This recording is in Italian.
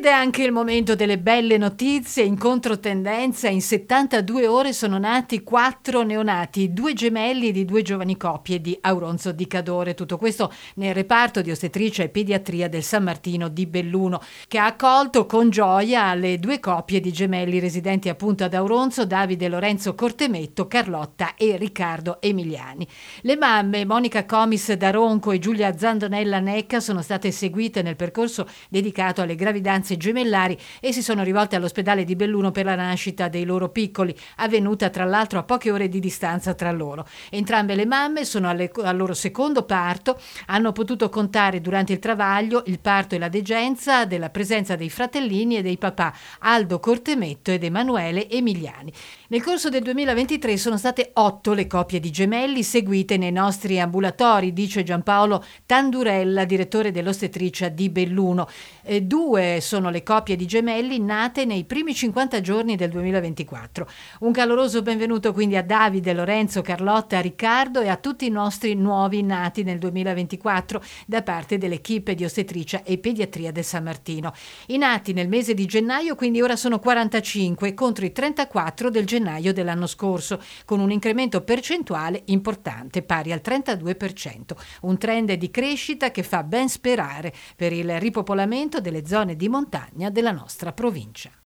Ed è anche il momento delle belle notizie. In controtendenza, in 72 ore sono nati quattro neonati, due gemelli di due giovani coppie di Auronzo di Cadore. Tutto questo nel reparto di ostetricia e pediatria del San Martino di Belluno, che ha accolto con gioia le due coppie di gemelli residenti appunto ad Auronzo, Davide Lorenzo Cortemetto, Carlotta e Riccardo Emiliani. Le mamme Monica Comis da Ronco e Giulia Zandonella Necca sono state seguite nel percorso dedicato alle gravidanze gravidanze gemellari e si sono rivolte all'ospedale di Belluno per la nascita dei loro piccoli, avvenuta tra l'altro a poche ore di distanza tra loro. Entrambe le mamme sono alle, al loro secondo parto, hanno potuto contare durante il travaglio, il parto e la degenza della presenza dei fratellini e dei papà Aldo Cortemetto ed Emanuele Emiliani. Nel corso del 2023 sono state otto le coppie di gemelli seguite nei nostri ambulatori, dice Giampaolo Tandurella, direttore dell'ostetricia di Belluno. E due sono le coppie di gemelli nate nei primi 50 giorni del 2024. Un caloroso benvenuto quindi a Davide, Lorenzo, Carlotta, Riccardo e a tutti i nostri nuovi nati nel 2024 da parte dell'equipe di ostetricia e pediatria del San Martino. I nati nel mese di gennaio quindi ora sono 45 contro i 34 del gennaio dell'anno scorso, con un incremento percentuale importante pari al 32%, un trend di crescita che fa ben sperare per il ripopolamento delle zone di montagna della nostra provincia.